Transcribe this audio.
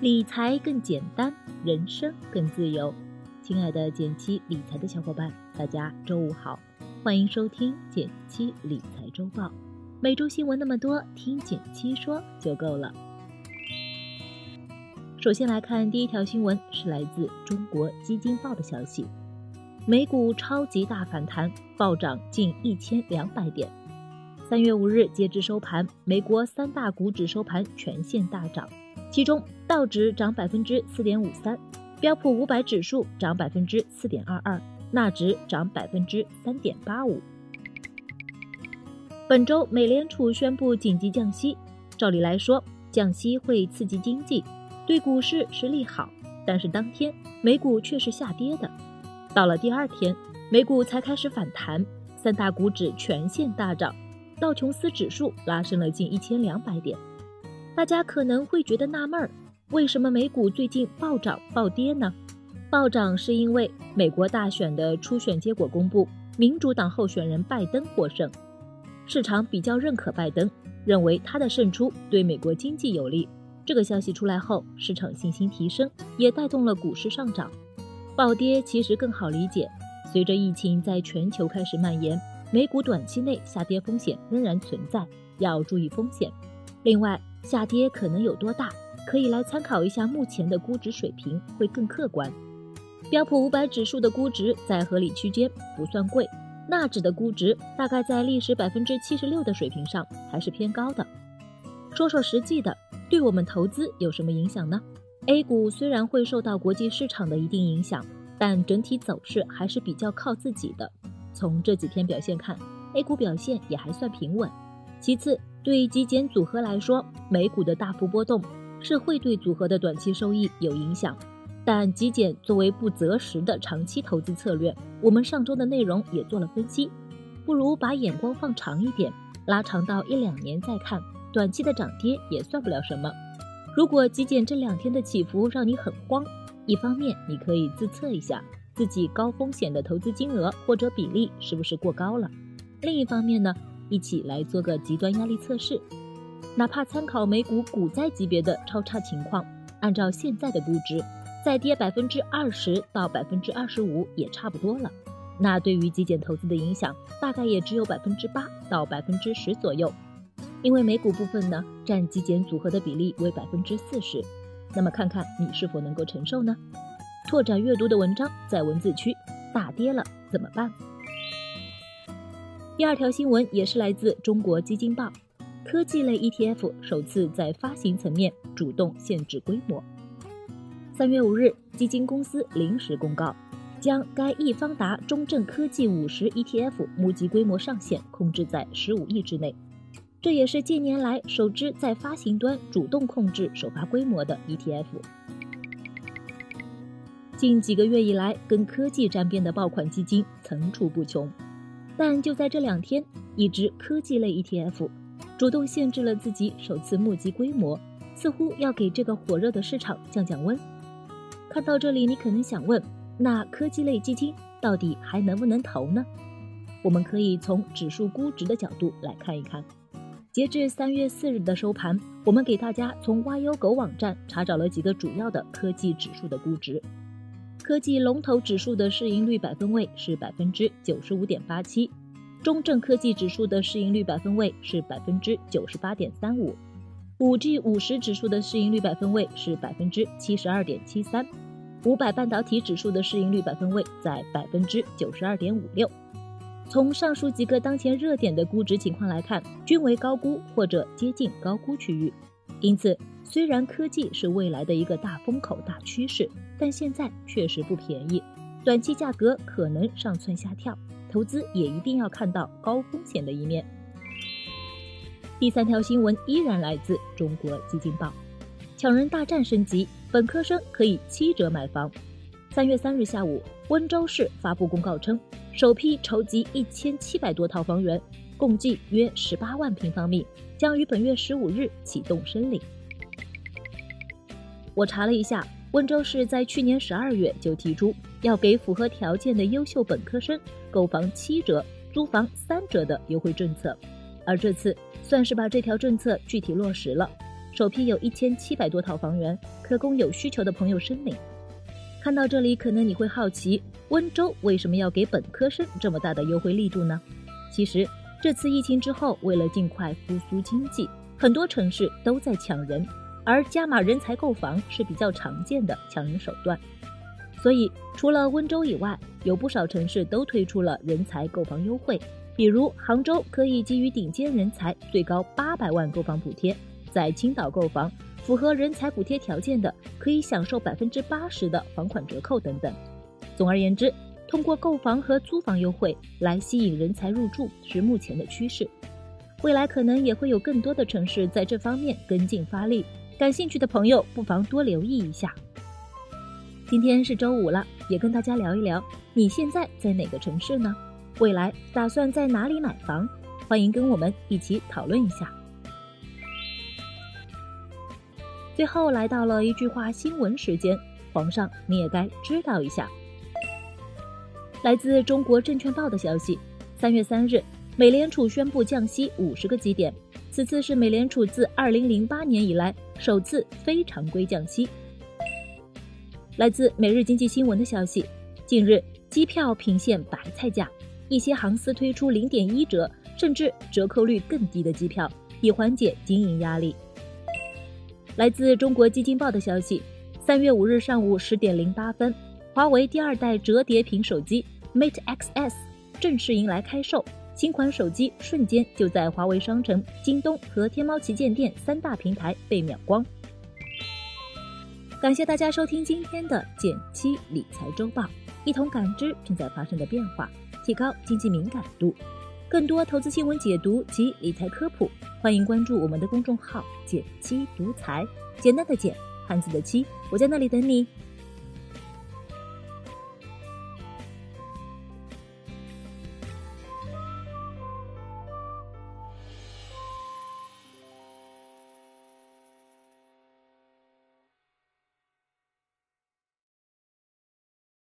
理财更简单，人生更自由。亲爱的减七理财的小伙伴，大家周五好，欢迎收听减七理财周报。每周新闻那么多，听减七说就够了。首先来看第一条新闻，是来自中国基金报的消息：美股超级大反弹，暴涨近一千两百点。三月五日截至收盘，美国三大股指收盘全线大涨。其中，道指涨百分之四点五三，标普五百指数涨百分之四点二二，纳指涨百分之三点八五。本周，美联储宣布紧急降息，照理来说，降息会刺激经济，对股市是利好。但是当天美股却是下跌的，到了第二天，美股才开始反弹，三大股指全线大涨，道琼斯指数拉升了近一千两百点。大家可能会觉得纳闷儿，为什么美股最近暴涨暴跌呢？暴涨是因为美国大选的初选结果公布，民主党候选人拜登获胜，市场比较认可拜登，认为他的胜出对美国经济有利。这个消息出来后，市场信心提升，也带动了股市上涨。暴跌其实更好理解，随着疫情在全球开始蔓延，美股短期内下跌风险仍然存在，要注意风险。另外，下跌可能有多大？可以来参考一下目前的估值水平，会更客观。标普五百指数的估值在合理区间，不算贵。纳指的估值大概在历史百分之七十六的水平上，还是偏高的。说说实际的，对我们投资有什么影响呢？A 股虽然会受到国际市场的一定影响，但整体走势还是比较靠自己的。从这几天表现看，A 股表现也还算平稳。其次，对极简组合来说，美股的大幅波动是会对组合的短期收益有影响。但极简作为不择时的长期投资策略，我们上周的内容也做了分析。不如把眼光放长一点，拉长到一两年再看，短期的涨跌也算不了什么。如果极简这两天的起伏让你很慌，一方面你可以自测一下自己高风险的投资金额或者比例是不是过高了；另一方面呢？一起来做个极端压力测试，哪怕参考美股股灾级别的超差情况，按照现在的估值，再跌百分之二十到百分之二十五也差不多了。那对于极简投资的影响，大概也只有百分之八到百分之十左右。因为美股部分呢，占极简组合的比例为百分之四十。那么看看你是否能够承受呢？拓展阅读的文章在文字区。大跌了怎么办？第二条新闻也是来自中国基金报，科技类 ETF 首次在发行层面主动限制规模。三月五日，基金公司临时公告，将该易方达中证科技五十 ETF 募集规模上限控制在十五亿之内，这也是近年来首支在发行端主动控制首发规模的 ETF。近几个月以来，跟科技沾边的爆款基金层出不穷。但就在这两天，一只科技类 ETF 主动限制了自己首次募集规模，似乎要给这个火热的市场降降温。看到这里，你可能想问：那科技类基金到底还能不能投呢？我们可以从指数估值的角度来看一看。截至三月四日的收盘，我们给大家从挖优狗网站查找了几个主要的科技指数的估值。科技龙头指数的市盈率百分位是百分之九十五点八七，中证科技指数的市盈率百分位是百分之九十八点三五，五 G 五十指数的市盈率百分位是百分之七十二点七三，五百半导体指数的市盈率百分位在百分之九十二点五六。从上述几个当前热点的估值情况来看，均为高估或者接近高估区域，因此。虽然科技是未来的一个大风口、大趋势，但现在确实不便宜，短期价格可能上蹿下跳，投资也一定要看到高风险的一面。第三条新闻依然来自中国基金报，抢人大战升级，本科生可以七折买房。三月三日下午，温州市发布公告称，首批筹集一千七百多套房源，共计约十八万平方米，将于本月十五日启动申领。我查了一下，温州市在去年十二月就提出要给符合条件的优秀本科生购房七折、租房三折的优惠政策，而这次算是把这条政策具体落实了。首批有一千七百多套房源，可供有需求的朋友申领。看到这里，可能你会好奇，温州为什么要给本科生这么大的优惠力度呢？其实，这次疫情之后，为了尽快复苏经济，很多城市都在抢人，而加码人才购房是比较常见的抢人手段。所以，除了温州以外，有不少城市都推出了人才购房优惠。比如杭州可以给予顶尖人才最高八百万购房补贴，在青岛购房，符合人才补贴条件的可以享受百分之八十的房款折扣等等。总而言之，通过购房和租房优惠来吸引人才入住是目前的趋势，未来可能也会有更多的城市在这方面跟进发力。感兴趣的朋友不妨多留意一下。今天是周五了，也跟大家聊一聊，你现在在哪个城市呢？未来打算在哪里买房？欢迎跟我们一起讨论一下。最后来到了一句话新闻时间，皇上你也该知道一下。来自中国证券报的消息，三月三日，美联储宣布降息五十个基点，此次是美联储自二零零八年以来首次非常规降息。来自每日经济新闻的消息，近日机票频现白菜价。一些航司推出零点一折，甚至折扣率更低的机票，以缓解经营压力。来自中国基金报的消息，三月五日上午十点零八分，华为第二代折叠屏手机 Mate X S 正式迎来开售，新款手机瞬间就在华为商城、京东和天猫旗舰店三大平台被秒光。感谢大家收听今天的减七理财周报，一同感知正在发生的变化。提高经济敏感度，更多投资新闻解读及理财科普，欢迎关注我们的公众号“简七独裁”，简单的简，汉字的七，我在那里等你。